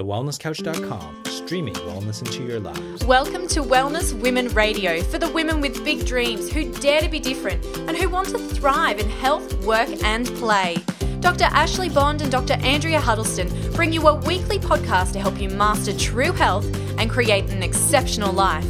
TheWellnessCouch.com, streaming wellness into your lives. Welcome to Wellness Women Radio for the women with big dreams who dare to be different and who want to thrive in health, work, and play. Dr. Ashley Bond and Dr. Andrea Huddleston bring you a weekly podcast to help you master true health and create an exceptional life.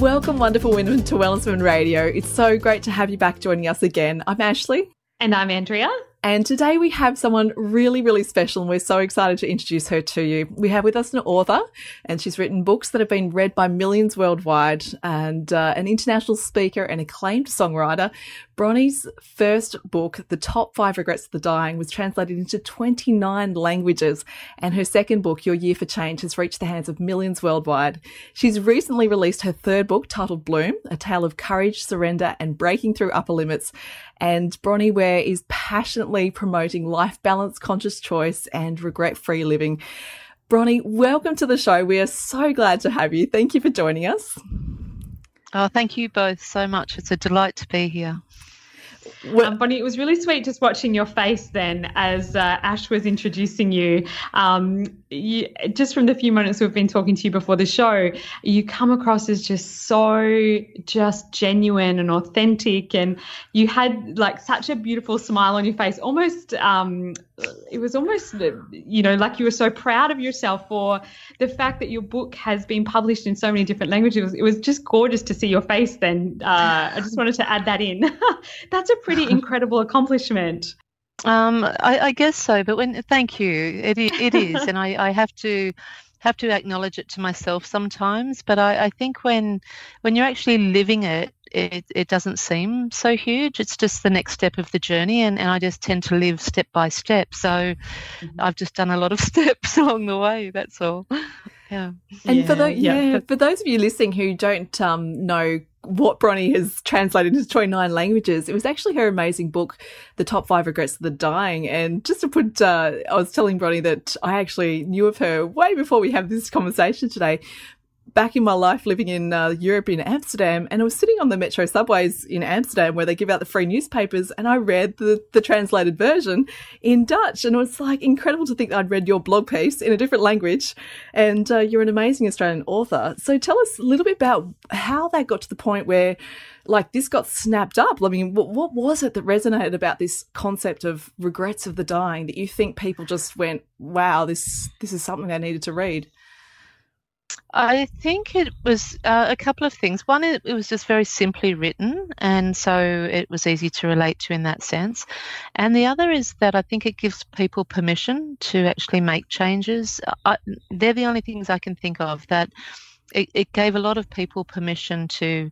Welcome, wonderful women, to Wellness Women Radio. It's so great to have you back joining us again. I'm Ashley. And I'm Andrea. And today we have someone really, really special, and we're so excited to introduce her to you. We have with us an author, and she's written books that have been read by millions worldwide, and uh, an international speaker and acclaimed songwriter. Bronnie's first book, The Top Five Regrets of the Dying, was translated into 29 languages, and her second book, Your Year for Change, has reached the hands of millions worldwide. She's recently released her third book, titled Bloom, a tale of courage, surrender, and breaking through upper limits. And Bronnie Ware is passionately promoting life balance, conscious choice, and regret free living. Bronnie, welcome to the show. We are so glad to have you. Thank you for joining us. Oh, thank you both so much. It's a delight to be here. Um, Bonnie, it was really sweet just watching your face then as uh, Ash was introducing you. Um, you. Just from the few moments we've been talking to you before the show, you come across as just so just genuine and authentic, and you had like such a beautiful smile on your face. Almost, um, it was almost, you know, like you were so proud of yourself for the fact that your book has been published in so many different languages. It was, it was just gorgeous to see your face. Then uh, I just wanted to add that in. That's a pretty incredible accomplishment. Um, I, I, guess so, but when thank you, it it is, and I, I have to have to acknowledge it to myself sometimes. But I, I think when when you're actually living it, it, it doesn't seem so huge. It's just the next step of the journey, and, and I just tend to live step by step. So mm-hmm. I've just done a lot of steps along the way. That's all. Yeah. And yeah, for those, yeah, yeah, for those of you listening who don't um, know what Bronnie has translated into 29 languages. It was actually her amazing book, The Top Five Regrets of the Dying. And just to put, uh, I was telling Bronnie that I actually knew of her way before we have this conversation today back in my life living in uh, Europe in Amsterdam, and I was sitting on the metro subways in Amsterdam where they give out the free newspapers, and I read the, the translated version in Dutch, and it was like incredible to think I'd read your blog piece in a different language, and uh, you're an amazing Australian author. So tell us a little bit about how that got to the point where. Like this got snapped up. I mean, what, what was it that resonated about this concept of regrets of the dying that you think people just went, "Wow, this this is something they needed to read"? I think it was uh, a couple of things. One, it, it, was just very simply written, and so it was easy to relate to in that sense. And the other is that I think it gives people permission to actually make changes. I, they're the only things I can think of that it, it gave a lot of people permission to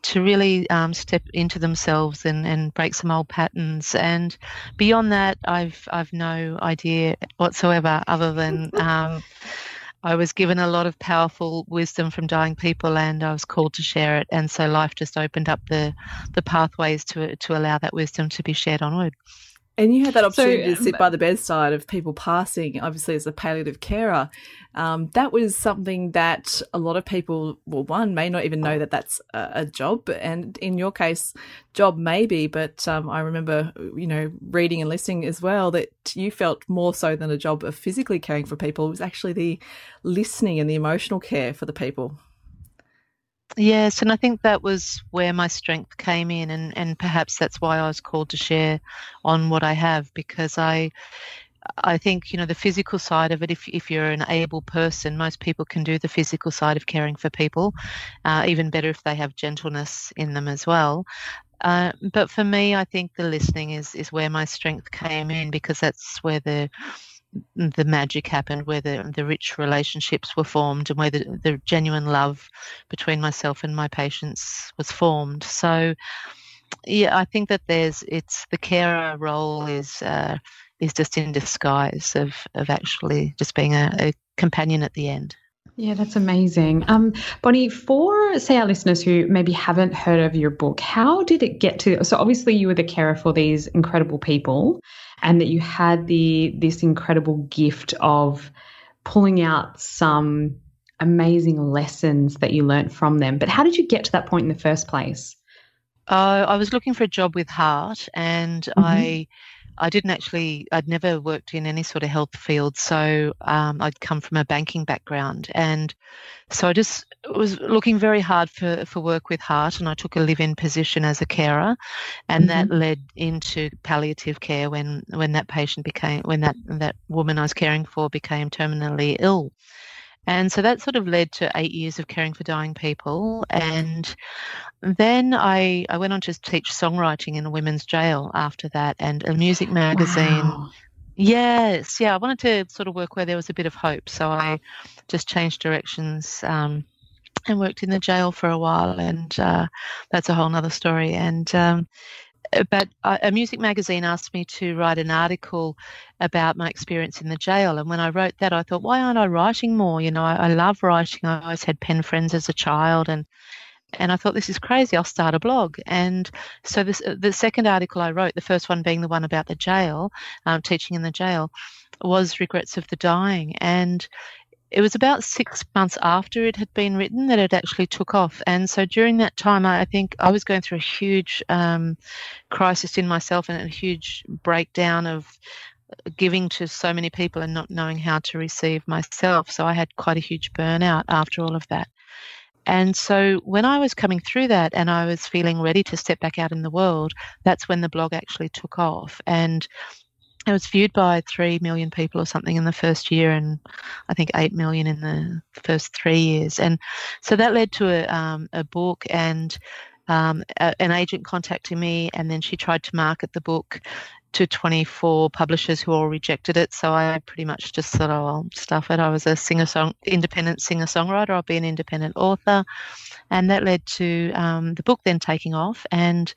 to really um, step into themselves and, and break some old patterns. And beyond that, I've I've no idea whatsoever other than. Um, I was given a lot of powerful wisdom from dying people, and I was called to share it. And so life just opened up the the pathways to to allow that wisdom to be shared onward. And you had that opportunity so, to sit by the bedside of people passing, obviously as a palliative carer. Um, that was something that a lot of people, well, one may not even know that that's a, a job, and in your case, job maybe. But um, I remember, you know, reading and listening as well that you felt more so than a job of physically caring for people. It was actually the listening and the emotional care for the people. Yes, and I think that was where my strength came in, and, and perhaps that's why I was called to share on what I have because I. I think you know the physical side of it. If if you're an able person, most people can do the physical side of caring for people. Uh, even better if they have gentleness in them as well. Uh, but for me, I think the listening is is where my strength came in because that's where the the magic happened, where the, the rich relationships were formed, and where the, the genuine love between myself and my patients was formed. So, yeah, I think that there's it's the carer role is uh, is just in disguise of of actually just being a, a companion at the end. Yeah, that's amazing. Um, Bonnie, for say our listeners who maybe haven't heard of your book, how did it get to? So obviously you were the carer for these incredible people, and that you had the this incredible gift of pulling out some amazing lessons that you learned from them. But how did you get to that point in the first place? Uh, I was looking for a job with heart, and mm-hmm. I I didn't actually, I'd never worked in any sort of health field. So um, I'd come from a banking background. And so I just was looking very hard for, for work with heart. And I took a live in position as a carer. And mm-hmm. that led into palliative care when, when that patient became, when that, that woman I was caring for became terminally ill. And so that sort of led to eight years of caring for dying people. And then I, I went on to teach songwriting in a women's jail after that and a music magazine. Wow. Yes, yeah, I wanted to sort of work where there was a bit of hope. So I just changed directions um, and worked in the jail for a while. And uh, that's a whole other story. And um, but a music magazine asked me to write an article about my experience in the jail. And when I wrote that, I thought, why aren't I writing more? You know, I, I love writing. I always had pen friends as a child, and and I thought this is crazy. I'll start a blog. And so this the second article I wrote, the first one being the one about the jail, um, teaching in the jail, was regrets of the dying. And it was about six months after it had been written that it actually took off. And so during that time, I think I was going through a huge um, crisis in myself and a huge breakdown of giving to so many people and not knowing how to receive myself. So I had quite a huge burnout after all of that. And so when I was coming through that and I was feeling ready to step back out in the world, that's when the blog actually took off. And it was viewed by 3 million people or something in the first year and i think 8 million in the first three years. And so that led to a, um, a book and um, a, an agent contacting me and then she tried to market the book to 24 publishers who all rejected it. So i pretty much just thought oh i'll stuff it. I was a singer song independent singer songwriter i'll be an independent author. And that led to um, the book then taking off and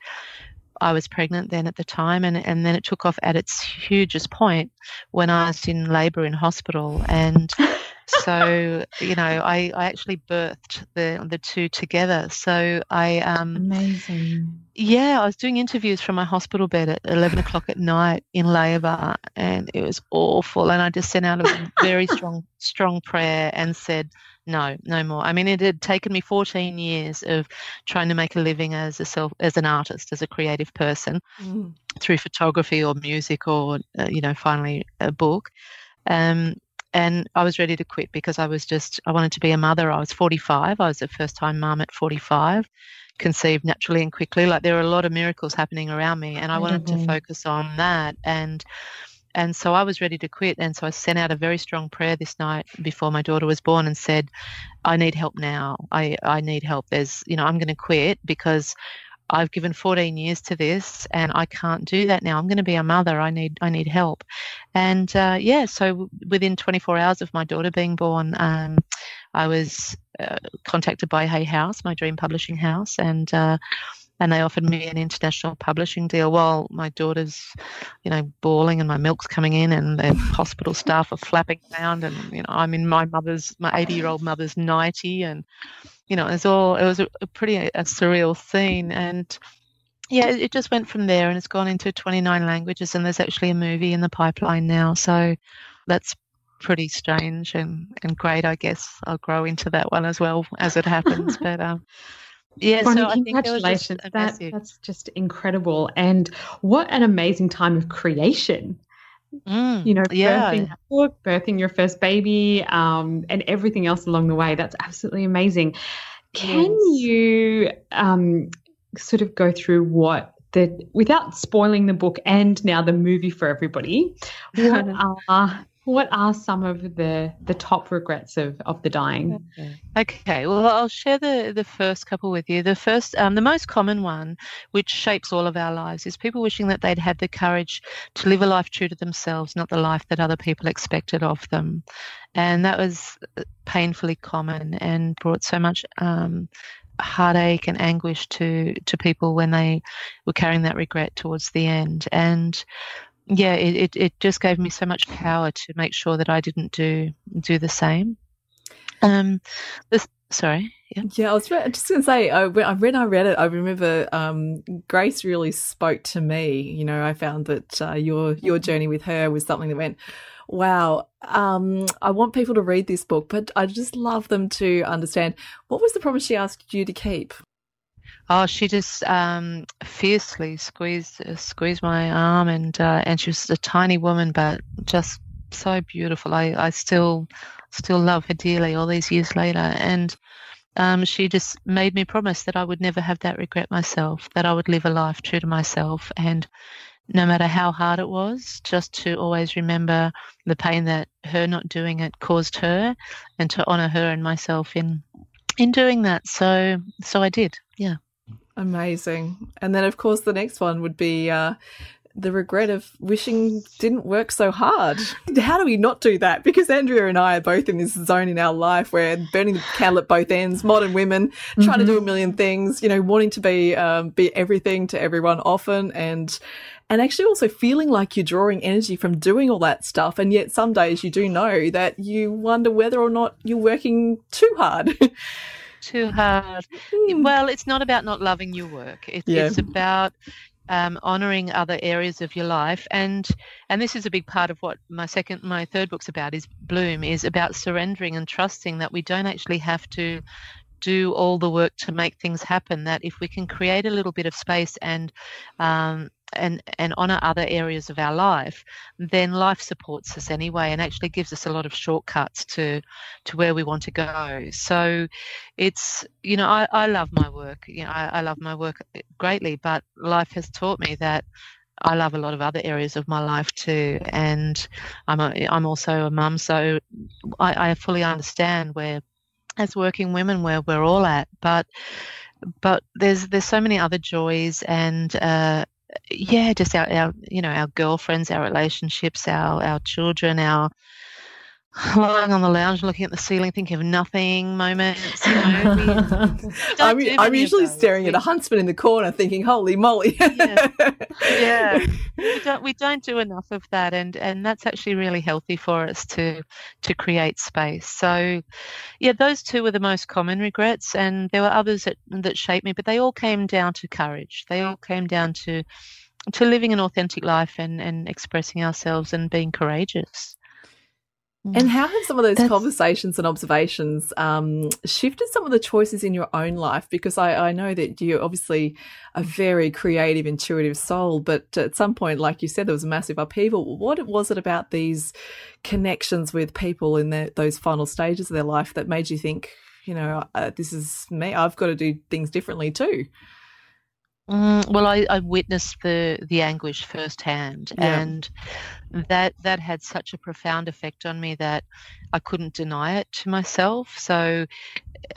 I was pregnant then at the time, and, and then it took off at its hugest point when I was in labour in hospital. And so, you know, I, I actually birthed the the two together. So I um amazing. Yeah, I was doing interviews from my hospital bed at eleven o'clock at night in labour, and it was awful. And I just sent out a very strong strong prayer and said no, no more. I mean, it had taken me 14 years of trying to make a living as a self, as an artist, as a creative person, mm. through photography or music or uh, you know, finally a book. Um, and I was ready to quit because I was just I wanted to be a mother. I was 45. I was a first time mum at 45, conceived naturally and quickly. Like there were a lot of miracles happening around me, and I wanted mm-hmm. to focus on that and and so I was ready to quit. And so I sent out a very strong prayer this night before my daughter was born and said, I need help now. I, I need help. There's, you know, I'm going to quit because I've given 14 years to this and I can't do that now. I'm going to be a mother. I need I need help. And uh, yeah, so within 24 hours of my daughter being born, um, I was uh, contacted by Hay House, my dream publishing house, and uh, and they offered me an international publishing deal while my daughter's, you know, bawling and my milk's coming in and the hospital staff are flapping around and, you know, I'm in my mother's, my 80 year old mother's 90 and, you know, it was all, it was a, a pretty a surreal scene and, yeah, it just went from there and it's gone into 29 languages and there's actually a movie in the pipeline now. So that's pretty strange and, and great, I guess. I'll grow into that one as well as it happens. but um, yeah, Bonnie, so congratulations. Just that, that's just incredible. And what an amazing time of creation. Mm, you know, yeah. birthing book, birthing your first baby, um, and everything else along the way. That's absolutely amazing. Can yes. you um, sort of go through what the, without spoiling the book and now the movie for everybody, what are what are some of the the top regrets of of the dying? Okay. Well, I'll share the the first couple with you. The first, um, the most common one, which shapes all of our lives, is people wishing that they'd had the courage to live a life true to themselves, not the life that other people expected of them, and that was uh, painfully common and brought so much. Um, heartache and anguish to to people when they were carrying that regret towards the end and yeah, it, it, it, just gave me so much power to make sure that I didn't do do the same. Um, this, sorry. Yeah. yeah, I was just going to say, I, when I read it, I remember um, Grace really spoke to me. You know, I found that uh, your your journey with her was something that went, wow. Um, I want people to read this book, but I just love them to understand what was the promise she asked you to keep. Oh, she just um, fiercely squeezed uh, squeezed my arm, and uh, and she was a tiny woman, but just so beautiful. I, I still still love her dearly all these years later, and um, she just made me promise that I would never have that regret myself. That I would live a life true to myself, and no matter how hard it was, just to always remember the pain that her not doing it caused her, and to honour her and myself in in doing that. So so I did. Yeah. Amazing. And then, of course, the next one would be uh, the regret of wishing didn't work so hard. How do we not do that? Because Andrea and I are both in this zone in our life where burning the candle at both ends, modern women trying mm-hmm. to do a million things, you know, wanting to be um, be everything to everyone often, and and actually also feeling like you're drawing energy from doing all that stuff. And yet, some days you do know that you wonder whether or not you're working too hard. too hard. Hmm. Well, it's not about not loving your work. It, yeah. It's about um, honoring other areas of your life, and and this is a big part of what my second, my third book's about. Is Bloom is about surrendering and trusting that we don't actually have to do all the work to make things happen. That if we can create a little bit of space and um, and and honor other areas of our life, then life supports us anyway, and actually gives us a lot of shortcuts to to where we want to go. So, it's you know I, I love my work. You know I, I love my work greatly, but life has taught me that I love a lot of other areas of my life too, and I'm a, I'm also a mum, so I, I fully understand where, as working women, where we're all at. But but there's there's so many other joys and uh, yeah, just our, our you know our girlfriends, our relationships, our our children, our lying on the lounge looking at the ceiling thinking of nothing moments you know, i'm, I'm usually staring at a huntsman in the corner thinking holy moly. Yeah, yeah. We, don't, we don't do enough of that and and that's actually really healthy for us to to create space. So yeah those two were the most common regrets and there were others that that shaped me but they all came down to courage. They all came down to to living an authentic life and, and expressing ourselves and being courageous. And how have some of those That's... conversations and observations um, shifted some of the choices in your own life? Because I, I, know that you're obviously a very creative, intuitive soul, but at some point, like you said, there was a massive upheaval. What was it about these connections with people in those final stages of their life that made you think, you know, uh, this is me, I've got to do things differently too? Mm, well, I, I, witnessed the the anguish firsthand, yeah. and that that had such a profound effect on me that I couldn't deny it to myself. So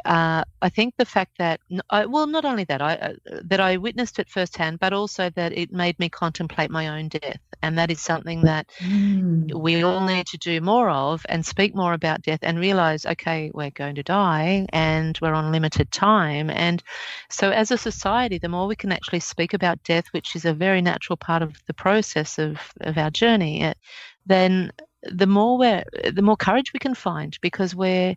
uh, I think the fact that, I, well, not only that, I uh, that I witnessed it firsthand, but also that it made me contemplate my own death, and that is something that mm. we all need to do more of and speak more about death and realize, okay, we're going to die and we're on limited time, and so as a society, the more we can actually speak about death, which is a very natural part of the process of of our journey, it, then the more we're the more courage we can find because we're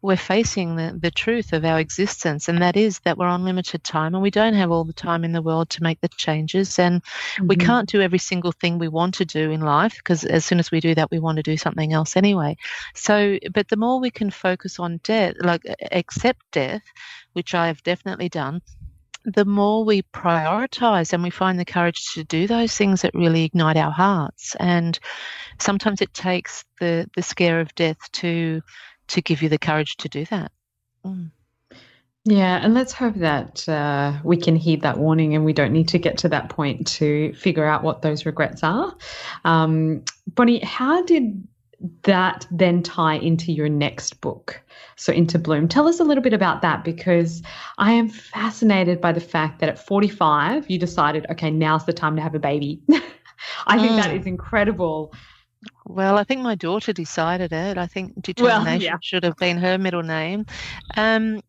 we're facing the, the truth of our existence, and that is that we're on limited time and we don't have all the time in the world to make the changes. And mm-hmm. we can't do every single thing we want to do in life because as soon as we do that, we want to do something else anyway. So, but the more we can focus on death, like accept death, which I have definitely done, the more we prioritize and we find the courage to do those things that really ignite our hearts. And sometimes it takes the, the scare of death to to give you the courage to do that. Mm. Yeah, and let's hope that uh, we can heed that warning and we don't need to get to that point to figure out what those regrets are. Um, Bonnie, how did that then tie into your next book? So, Into Bloom. Tell us a little bit about that because I am fascinated by the fact that at 45, you decided, okay, now's the time to have a baby. I think mm. that is incredible. Well, I think my daughter decided it. I think determination well, yeah. should have been her middle name. Um,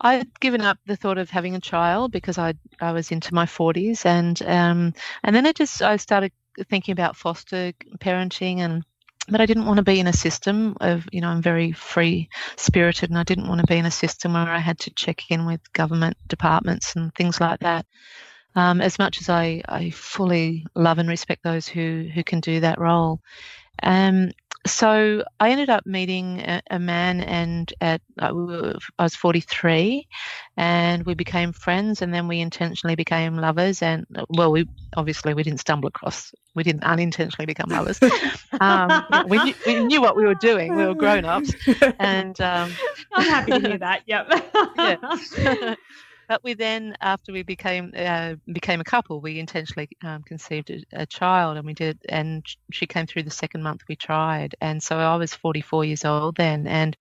I'd given up the thought of having a child because I I was into my forties, and um, and then I just I started thinking about foster parenting and but I didn't want to be in a system of, you know, I'm very free spirited and I didn't want to be in a system where I had to check in with government departments and things like that. Um, as much as I, I fully love and respect those who, who can do that role. Um, so I ended up meeting a, a man, and at uh, I was 43, and we became friends, and then we intentionally became lovers. And well, we obviously we didn't stumble across, we didn't unintentionally become lovers. um, we, knew, we knew what we were doing. We were grown ups, and um, I'm happy to hear that. Yep. yeah. But we then, after we became uh, became a couple, we intentionally um, conceived a, a, child, and we did. And she came through the second month we tried, and so I was 44 years old then, and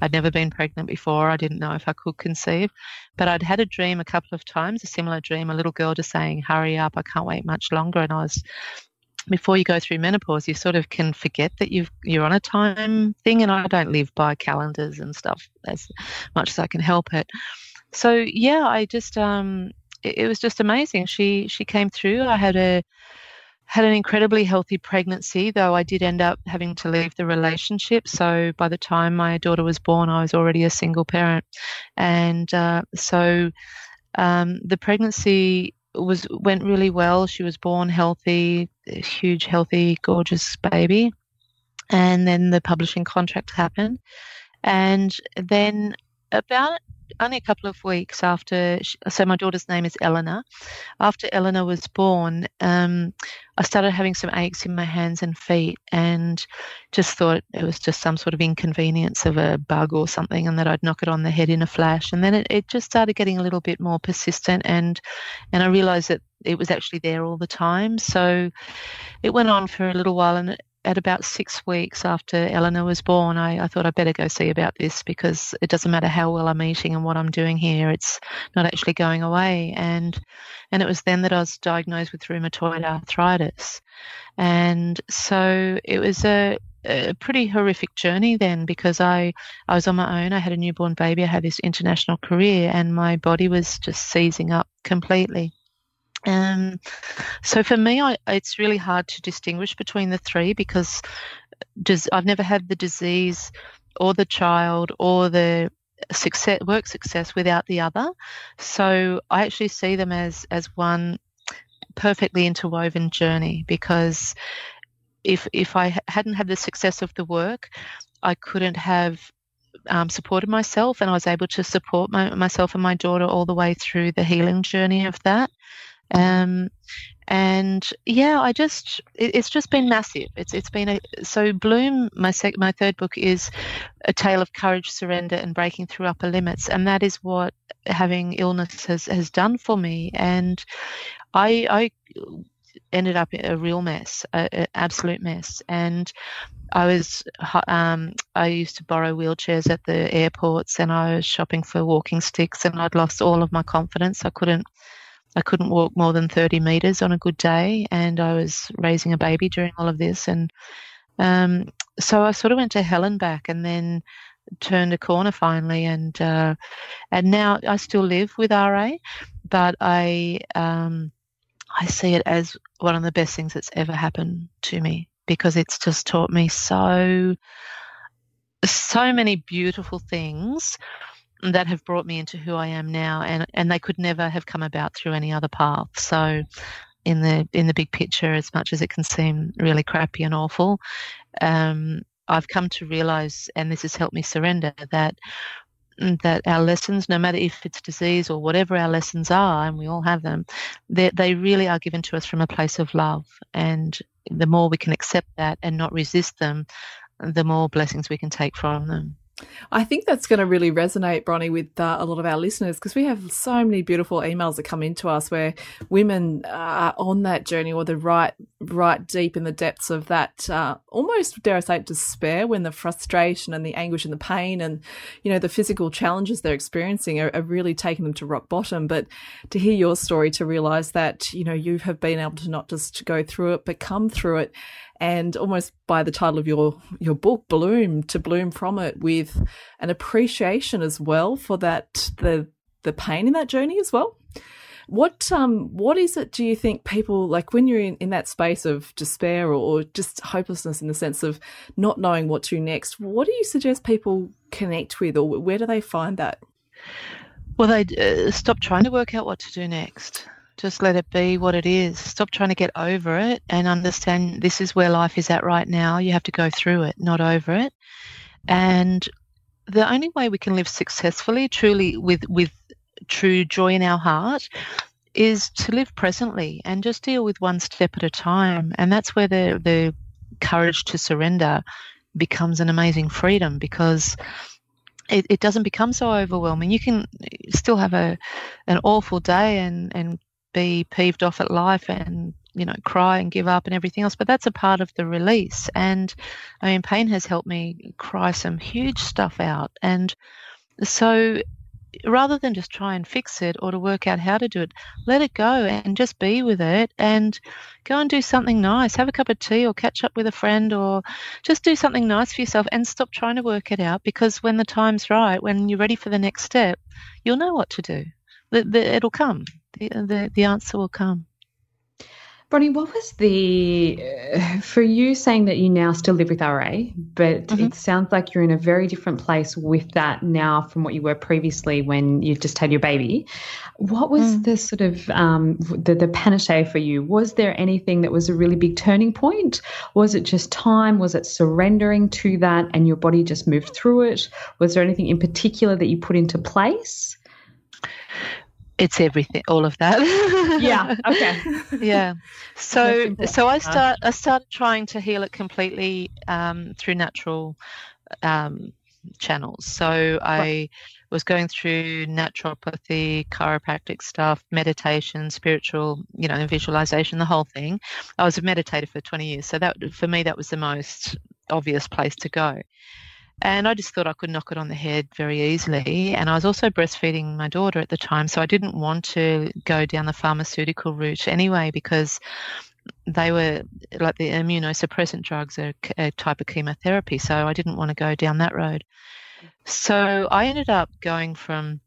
I'd never been pregnant before. I didn't know if I could conceive, but I'd had a dream a couple of times, a similar dream, a little girl just saying, "Hurry up! I can't wait much longer," and I was before you go through menopause, you sort of can forget that you've you're on a time thing, and I don't live by calendars and stuff as much as I can help it so yeah, I just um, it, it was just amazing. She she came through. I had a had an incredibly healthy pregnancy, though I did end up having to leave the relationship. So by the time my daughter was born, I was already a single parent, and uh, so um, the pregnancy was went really well. She was born healthy, huge, healthy, gorgeous baby, and then the publishing contract happened, and then about only a couple of weeks after, so my daughter's name is Eleanor. After Eleanor was born, um, I started having some aches in my hands and feet and just thought it was just some sort of inconvenience of a bug or something and that I'd knock it on the head in a flash. And then it, it just started getting a little bit more persistent and, and I realized that it was actually there all the time. So it went on for a little while and at about six weeks after Eleanor was born, I, I, thought I'd better go see about this because it doesn't matter how well I'm eating and what I'm doing here, it's not actually going away. And and it was then that I was diagnosed with rheumatoid arthritis. And so it was a, a pretty horrific journey then because I, I was on my own. I had a newborn baby. I had this international career and my body was just seizing up completely. Um, so for me, I, it's really hard to distinguish between the three because does, I've never had the disease or the child or the success, work success without the other. So I actually see them as as one perfectly interwoven journey because if if I hadn't had the success of the work, I couldn't have um, supported myself and I was able to support my, myself and my daughter all the way through the healing journey of that. Um, and yeah, I just it, it's just been massive. It's it's been a so Bloom. My sec, my third book is a tale of courage, surrender, and breaking through upper limits, and that is what having illness has has done for me. And I I ended up a real mess, an absolute mess, and. I was um, I used to borrow wheelchairs at the airports, and I was shopping for walking sticks, and I'd lost all of my confidence. I couldn't I couldn't walk more than 30 meters on a good day, and I was raising a baby during all of this. And um, so I sort of went to hell and back, and then turned a corner finally. And uh, and now I still live with RA, but I um, I see it as one of the best things that's ever happened to me because it's just taught me so so many beautiful things that have brought me into who I am now, and and they could never have come about through any other path. So, in the in the big picture, as much as it can seem really crappy and awful, um, I've come to realize, and this has helped me surrender that that our lessons, no matter if it's disease or whatever our lessons are, and we all have them, they, they really are given to us from a place of love. And the more we can accept that and not resist them, the more blessings we can take from them. I think that's going to really resonate, Bronnie, with uh, a lot of our listeners because we have so many beautiful emails that come into us where women are on that journey or they're right, right deep in the depths of that uh, almost, dare I say, despair when the frustration and the anguish and the pain and, you know, the physical challenges they're experiencing are, are really taking them to rock bottom. But to hear your story, to realize that, you know, you have been able to not just go through it, but come through it and almost by the title of your your book bloom to bloom from it with an appreciation as well for that the the pain in that journey as well. What um what is it do you think people like when you're in, in that space of despair or, or just hopelessness in the sense of not knowing what to next what do you suggest people connect with or where do they find that? Well they uh, stop trying to work out what to do next Just let it be what it is. Stop trying to get over it and understand this is where life is at right now. You have to go through it, not over it. And the only way we can live successfully, truly with with true joy in our heart, is to live presently and just deal with one step at a time. And that's where the the courage to surrender becomes an amazing freedom because it, it doesn't become so overwhelming. You can still have a an awful day and and be peeved off at life and you know cry and give up and everything else but that's a part of the release and i mean pain has helped me cry some huge stuff out and so rather than just try and fix it or to work out how to do it, let it go and just be with it and go and do something nice. Have a cup of tea or catch up with a friend or just do something nice for yourself and stop trying to work it out because when the time's right, when you're ready for the next step, you'll know what to do. It'll come. The, the, the answer will come. Bronnie, what was the uh, for you saying that you now still live with RA, but mm-hmm. it sounds like you're in a very different place with that now from what you were previously when you just had your baby. What was mm. the sort of um, the the panacea for you? Was there anything that was a really big turning point? Was it just time? Was it surrendering to that, and your body just moved through it? Was there anything in particular that you put into place? It's everything all of that. Yeah okay. Yeah. So so i start i started trying to heal it completely um, through natural um, channels. So i was going through naturopathy chiropractic stuff meditation spiritual you know visualization the whole thing. I was a meditator for 20 years so that for me that was the most obvious place to go and I just thought I could knock it on the head very easily. And I was also breastfeeding my daughter at the time. So I didn't want to go down the pharmaceutical route anyway because they were like the immunosuppressant drugs are a type of chemotherapy. So I didn't want to go down that road. So I ended up going from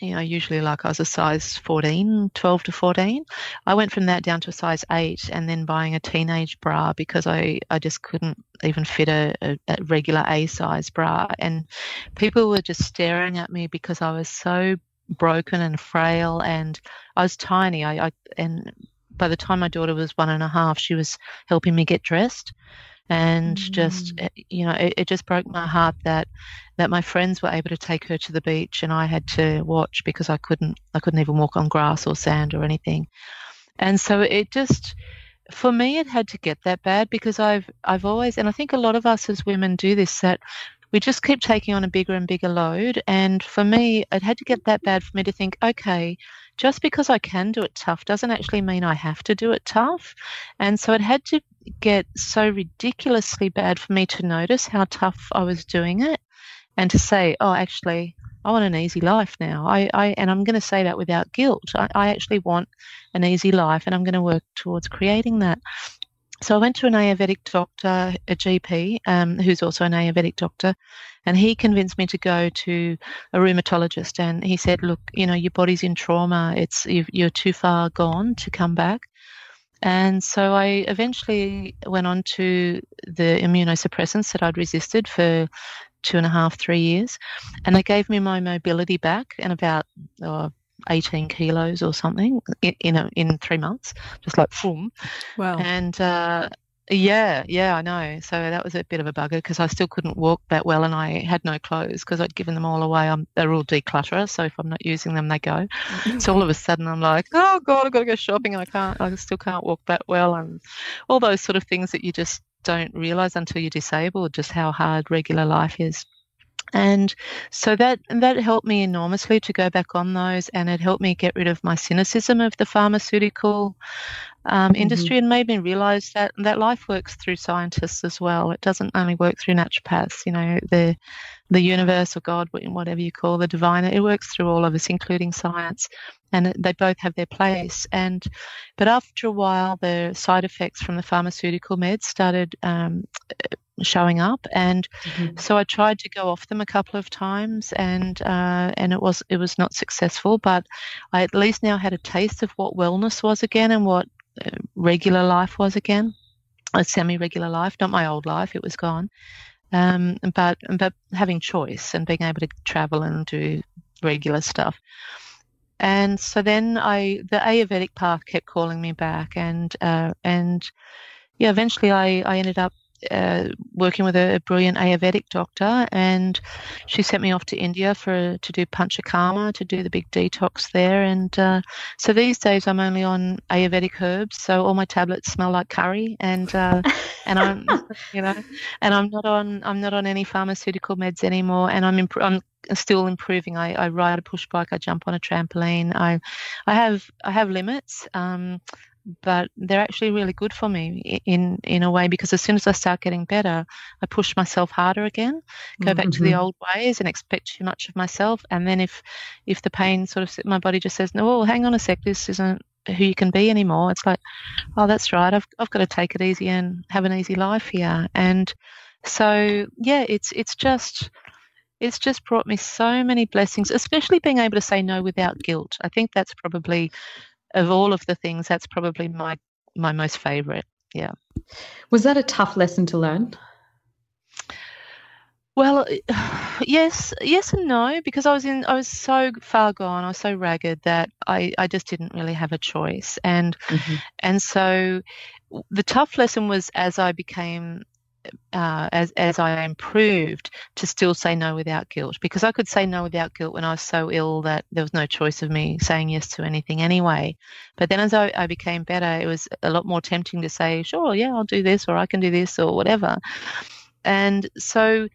you know, usually like I was a size 14, 12 to 14. I went from that down to a size 8 and then buying a teenage bra because I, I just couldn't even fit a, a, a regular A size bra. And people were just staring at me because I was so broken and frail and I was tiny. I, I and by the time my daughter was one and a half, she was helping me get dressed and mm. just eh, you know it, it, just broke my heart that that my friends were able to take her to the beach and I had to watch because I couldn't I couldn't even walk on grass or sand or anything and so it just for me it had to get that bad because I've I've always and I think a lot of us as women do this that we just keep taking on a bigger and bigger load and for me it had to get that bad for me to think okay just because I can do it tough doesn't actually mean I have to do it tough. And so it had to get so ridiculously bad for me to notice how tough I was doing it and to say, oh, actually, I want an easy life now. I, I and I'm going to say that without guilt. I, I actually want an easy life and I'm going to work towards creating that. So I went to an Ayurvedic doctor, a GP, um, who's also an Ayurvedic doctor, and he convinced me to go to a rheumatologist. And he said, "Look, you know, your body's in trauma. It's you're too far gone to come back." And so I eventually went on to the immunosuppressants that I'd resisted for two and a half, three years, and they gave me my mobility back and about. Oh, 18 kilos or something in in, a, in three months, just like boom. Wow. And uh, yeah, yeah, I know. So that was a bit of a bugger because I still couldn't walk that well, and I had no clothes because I'd given them all away. I'm, they're all declutterer, so if I'm not using them, they go. so all of a sudden, I'm like, oh god, I've got to go shopping, and I can't. I still can't walk that well, and all those sort of things that you just don't realize until you're disabled, just how hard regular life is and so that that helped me enormously to go back on those and it helped me get rid of my cynicism of the pharmaceutical um, mm-hmm. industry and made me realize that that life works through scientists as well it doesn't only work through naturopaths you know the the universe or god whatever you call the divine it works through all of us including science and they both have their place. And but after a while the side effects from the pharmaceutical meds started um, showing up. And mm-hmm. so I tried to go off them a couple of times and uh, and it was it was not successful. But I at least now had a taste of what wellness was again and what uh, regular life was again. A semi-regular life not my old life it was gone um, but but having choice and being able to travel and do regular stuff. And so then I the Ayurvedic path kept calling me back, and uh, and yeah, eventually I I ended up uh, working with a, a, brilliant Ayurvedic doctor, and she sent me off to India for to do panchakarma to do the big detox there. And uh, so these days I'm only on Ayurvedic herbs, so all my tablets smell like curry, and uh, and I'm you know, and I'm not on I'm not on any pharmaceutical meds anymore, and I'm imp- I'm still improving. I, I ride a push bike, I jump on a trampoline. I I have I have limits. Um, but they're actually really good for me in in a way because as soon as I start getting better, I push myself harder again, go mm-hmm. back to the mm-hmm. old ways and expect too much of myself. And then if if the pain sort of my body just says, no, well, hang on a sec, this isn't who you can be anymore. It's like, oh, that's right. I've I've got to take it easy and have an easy life here. And so yeah, it's it's just it's just brought me so many blessings, especially being able to say no without guilt. I think that's probably of all of the things, that's probably my my most favorite. Yeah. Was that a tough lesson to learn? Well, yes, yes and no, because I was in, I was so far gone, I was so ragged that I, I just didn't really have a choice, and mm-hmm. and so the tough lesson was as I became uh, as as I improved to still say no without guilt because I could say no without guilt when I was so ill that there was no choice of me saying yes to anything anyway. But then as I, I became better, it was a lot more tempting to say, sure, yeah, I'll do this or I can do this or whatever. And so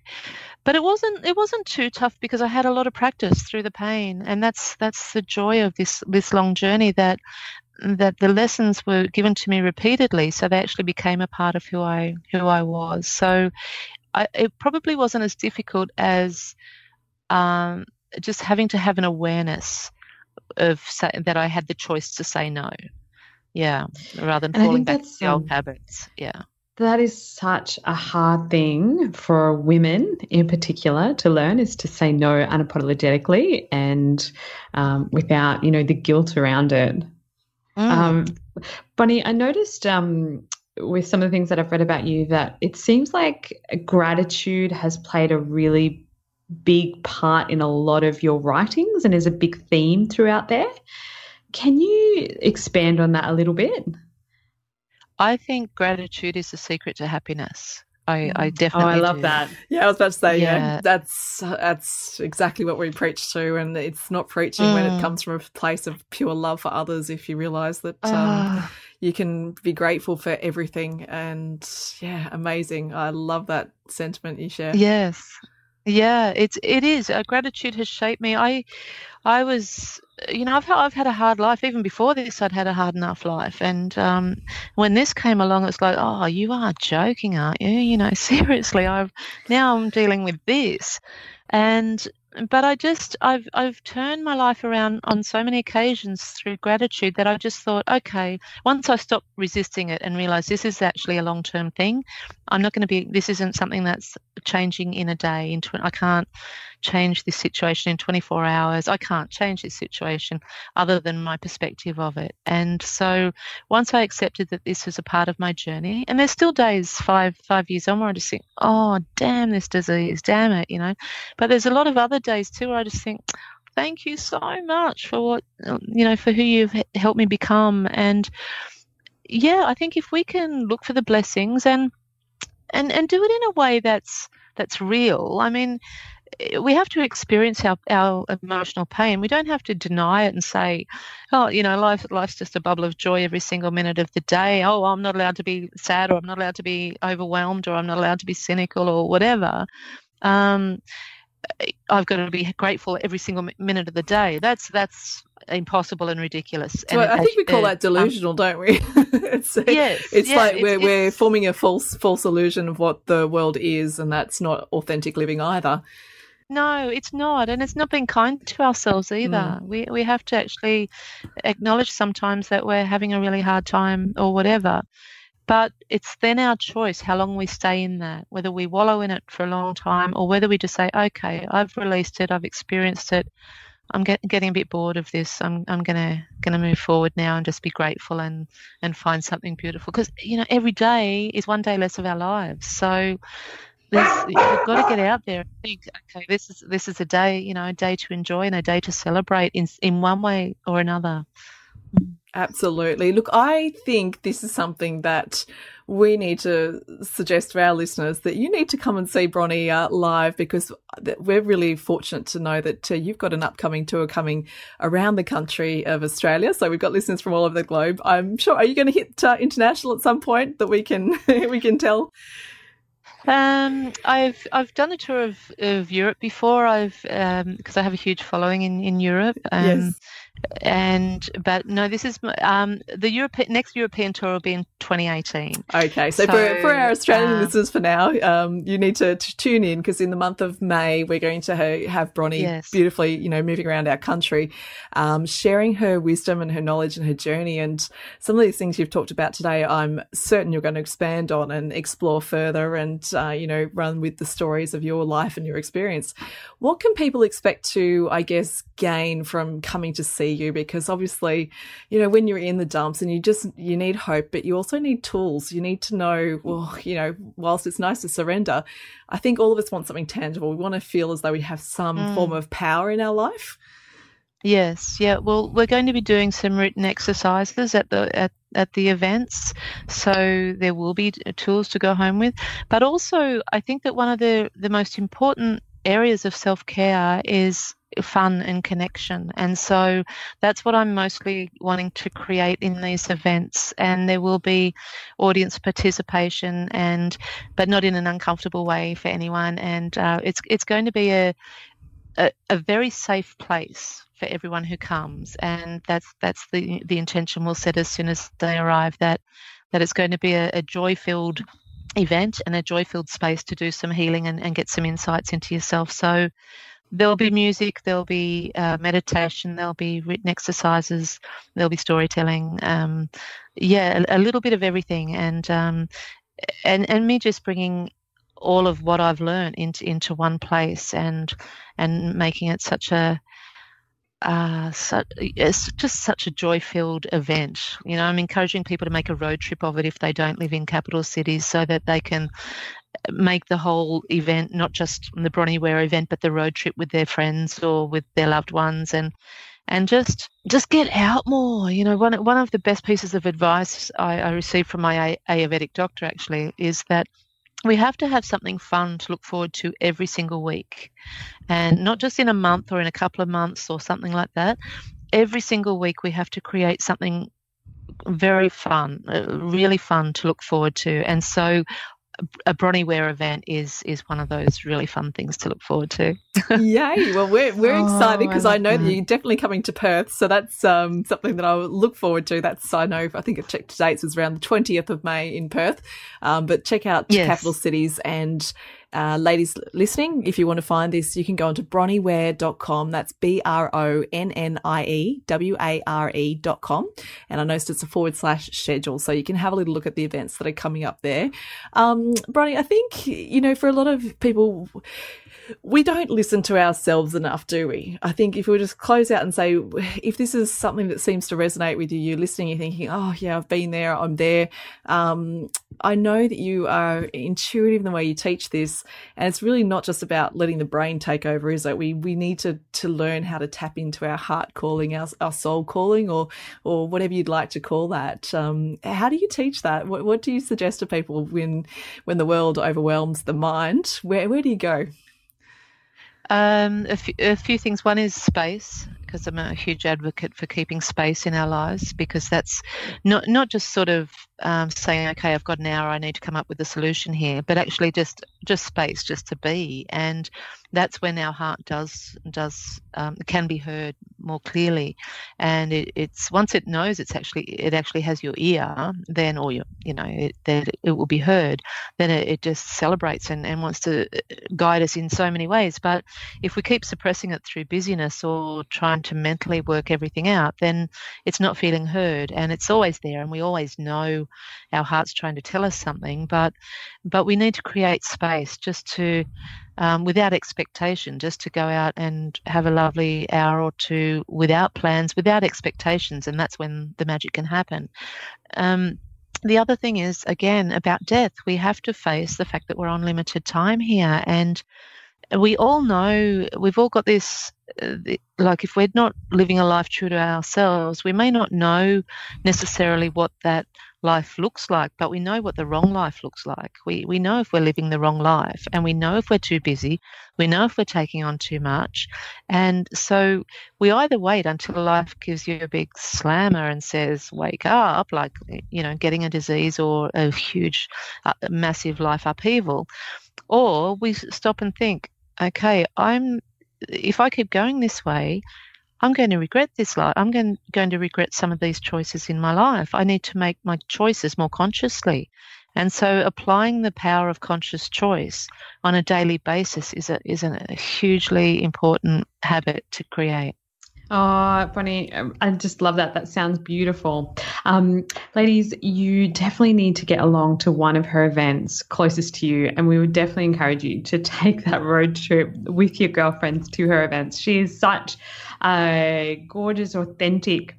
but it wasn't it wasn't too tough because I had a lot of practice through the pain and that's that's the joy of this this long journey that that the lessons were given to me repeatedly, so they actually became a part of who I who I was. So I, it probably wasn't as difficult as um, just having to have an awareness of say, that I had the choice to say no. Yeah, rather than falling back to the old um, habits. Yeah. That is such a hard thing for women in particular to learn is to say no unapologetically and um, without, you know, the guilt around it. Mm. Um, Bonnie, I noticed um, with some of the things that I've read about you that it seems like gratitude has played a really big part in a lot of your writings and is a big theme throughout there. Can you expand on that a little bit? I think gratitude is the secret to happiness. I, I definitely. Oh, I love do. that. Yeah, I was about to say, yeah. yeah, that's that's exactly what we preach to, and it's not preaching mm. when it mm. comes from a place of pure love for others. If you realise that um, uh. you can be grateful for everything, and yeah, amazing. I love that sentiment you share. Yes, yeah, it's it is. Uh, gratitude has shaped me. I I was, you know, I've I've had a hard life. Even before this, I'd had a hard enough life. And um, when this came along, it's like, oh, you are joking, aren't you? You know, seriously, I've now I'm dealing with this, and but I just I've I've turned my life around on so many occasions through gratitude that I just thought, okay, once I stopped resisting it and realized this is actually a long term thing, I'm not going to be. This isn't something that's changing in a day. Into I can't change this situation in 24 hours. I can't change this situation other than my perspective of it. And so once I accepted that this was a part of my journey, and there's still days five five years on where I just think, oh damn this disease, damn it, you know. But there's a lot of other days too where I just think, thank you so much for what you know for who you've helped me become and yeah i think if we can look for the blessings and and and do it in a way that's that's real i mean we have to experience our, our emotional pain. We don't have to deny it and say, oh, you know, life, life's just a bubble of joy every single minute of the day. Oh, I'm not allowed to be sad or I'm not allowed to be overwhelmed or I'm not allowed to be cynical or whatever. Um, I've got to be grateful every single minute of the day. That's that's impossible and ridiculous. So and I think we call that delusional, um, don't we? it's yes, it's yeah, like we're we're forming a false false illusion of what the world is, and that's not authentic living either. No, it's not, and it's not being kind to ourselves either. Mm. We we have to actually acknowledge sometimes that we're having a really hard time or whatever. But it's then our choice how long we stay in that, whether we wallow in it for a long time or whether we just say, okay, I've released it, I've experienced it, I'm get, getting a bit bored of this. I'm I'm gonna gonna move forward now and just be grateful and and find something beautiful because you know every day is one day less of our lives. So there's, you've got to get out there and think, okay, this is this is a day, you know, a day to enjoy and a day to celebrate in in one way or another. Absolutely. Look, I think this is something that we need to suggest to our listeners that you need to come and see Bronnie uh, live because we're really fortunate to know that uh, you've got an upcoming tour coming around the country of Australia. So we've got listeners from all over the globe. I'm sure. Are you going to hit uh, international at some point that we can we can tell? Um, I've I've done a tour of, of Europe before. I've because um, I have a huge following in in Europe. Um, yes and but no, this is um, the European next European tour will be in 2018. Okay, so, so for, for our Australian uh, listeners for now, um, you need to, to tune in because in the month of May we're going to ha- have Bronnie yes. beautifully, you know, moving around our country, um, sharing her wisdom and her knowledge and her journey, and some of these things you've talked about today. I'm certain you're going to expand on and explore further, and uh, you know, run with the stories of your life and your experience. What can people expect to, I guess, gain from coming to see you? Because obviously, you know, when you're in the dumps and you just you need hope, but you also need tools. You need to know, well, you know, whilst it's nice to surrender, I think all of us want something tangible. We want to feel as though we have some mm. form of power in our life. Yes, yeah. Well, we're going to be doing some written exercises at the at, at the events, so there will be tools to go home with. But also, I think that one of the the most important areas of self care is fun and connection. And so that's what I'm mostly wanting to create in these events. And there will be audience participation, and but not in an uncomfortable way for anyone. And uh, it's it's going to be a, a a very safe place for everyone who comes. And that's that's the the intention we'll set as soon as they arrive. That that it's going to be a, a joy filled event and a joy filled space to do some healing and, and get some insights into yourself. So there'll be music, there'll be uh, meditation, there'll be written exercises, there'll be storytelling. Um, yeah, a, a, little bit of everything, and um, and and me just bringing all of what I've learned into into one place and and making it such a uh, such, it's just such a joy filled event. You know, I'm encouraging people to make a road trip of it if they don't live in capital cities so that they can make the whole event not just the Bronnie event, but the road trip with their friends or with their loved ones, and and just just get out more. You know, one one of the best pieces of advice I, I received from my Ayurvedic doctor actually is that we have to have something fun to look forward to every single week, and not just in a month or in a couple of months or something like that. Every single week, we have to create something very fun, uh, really fun to look forward to. And so a Bronnie Ware event is is one of those really fun things to look forward to. Yay! Well, we're we're oh, excited because I, I, know that. that you're definitely coming to Perth, so that's um, something that I look forward to. That's I know I think it checked dates was around the twentieth of May in Perth, um, but check out yes. capital cities and uh, ladies listening, if you want to find this, you can go onto bronnieware.com. That's B R O N N I E W A R E.com. And I noticed it's a forward slash schedule. So you can have a little look at the events that are coming up there. Um, Bronnie, I think, you know, for a lot of people, we don't listen to ourselves enough, do we? I think if we just close out and say, if this is something that seems to resonate with you, you're listening, you're thinking, oh, yeah, I've been there, I'm there. Um, I know that you are intuitive in the way you teach this, and it's really not just about letting the brain take over, is it? We we need to to learn how to tap into our heart calling, our, our soul calling, or or whatever you'd like to call that. Um, how do you teach that? What, what do you suggest to people when when the world overwhelms the mind? Where where do you go? Um, a, few things. One is space because I'm a huge advocate for keeping space in our lives because that's not not just sort of um, saying, okay, I've got an hour, I need to come up with a solution here, but actually just just space, just to be, and that's when our heart does does um, can be heard more clearly, and it, it's once it knows it's actually it actually has your ear, then or your you know it, that it will be heard, then it, it just celebrates and, and wants to uh, guide us in so many ways. But if we keep suppressing it through busyness or trying to mentally work everything out, then it's not feeling heard, and it's always there, and we always know our heart's trying to tell us something, but but we need to create space just to um, without expectation, just to go out and have a lovely hour or two without plans, without expectations, and that's when the magic can happen. Um, the other thing is, again, about death. We have to face the fact that we're on limited time here. And we all know, we've all got this, uh, like, if we're not living a life true to ourselves, we may not know necessarily what that life looks like, but we know what the wrong life looks like. We, we know if we're living the wrong life, and we know if we're too busy, we know if we're taking on too much. And so we either wait until life gives you a big slammer and says, wake up, like, you know, getting a disease or a huge, uh, massive life upheaval, or we stop and think, okay, I'm, if I keep going this way, I'm going to regret this life. I'm going, going to regret some of these choices in my life. I need to make my choices more consciously. And so applying the power of conscious choice on a daily basis is a, is a hugely important habit to create. Oh, Bronnie, um, I just love that. That sounds beautiful. Um, ladies, you definitely need to get along to one of her events closest to you. And we would definitely encourage you to take that road trip with your girlfriends to her events. She is such a gorgeous, authentic,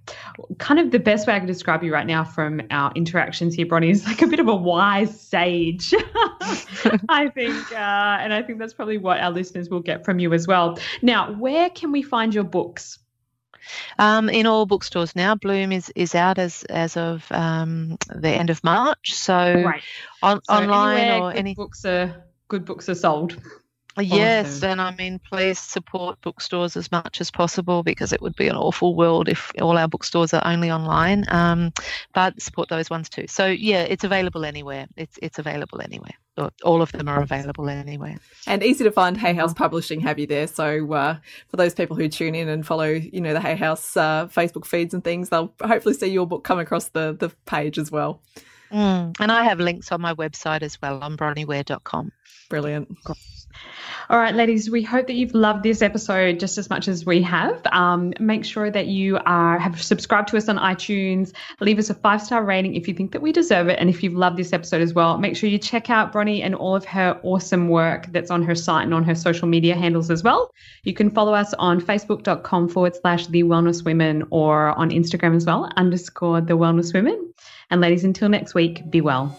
kind of the best way I could describe you right now from our interactions here, Bronnie, is like a bit of a wise sage, I think. Uh, and I think that's probably what our listeners will get from you as well. Now, where can we find your books? Um, in all bookstores now. Bloom is, is out as as of um, the end of March. So, right. on, so online or any books are good books are sold. Yes, and I mean, please support bookstores as much as possible because it would be an awful world if all our bookstores are only online. Um, but support those ones too. So yeah, it's available anywhere. It's it's available anywhere. All of them are available anywhere. And easy to find. Hay House Publishing have you there. So uh, for those people who tune in and follow, you know, the Hay House uh, Facebook feeds and things, they'll hopefully see your book come across the the page as well. Mm. And I have links on my website as well on bronnieware.com. Brilliant. All right, ladies, we hope that you've loved this episode just as much as we have. Um, make sure that you are have subscribed to us on iTunes. Leave us a five star rating if you think that we deserve it. And if you've loved this episode as well, make sure you check out Bronnie and all of her awesome work that's on her site and on her social media handles as well. You can follow us on facebook.com forward slash the wellness women or on Instagram as well, underscore the wellness women. And ladies, until next week, be well.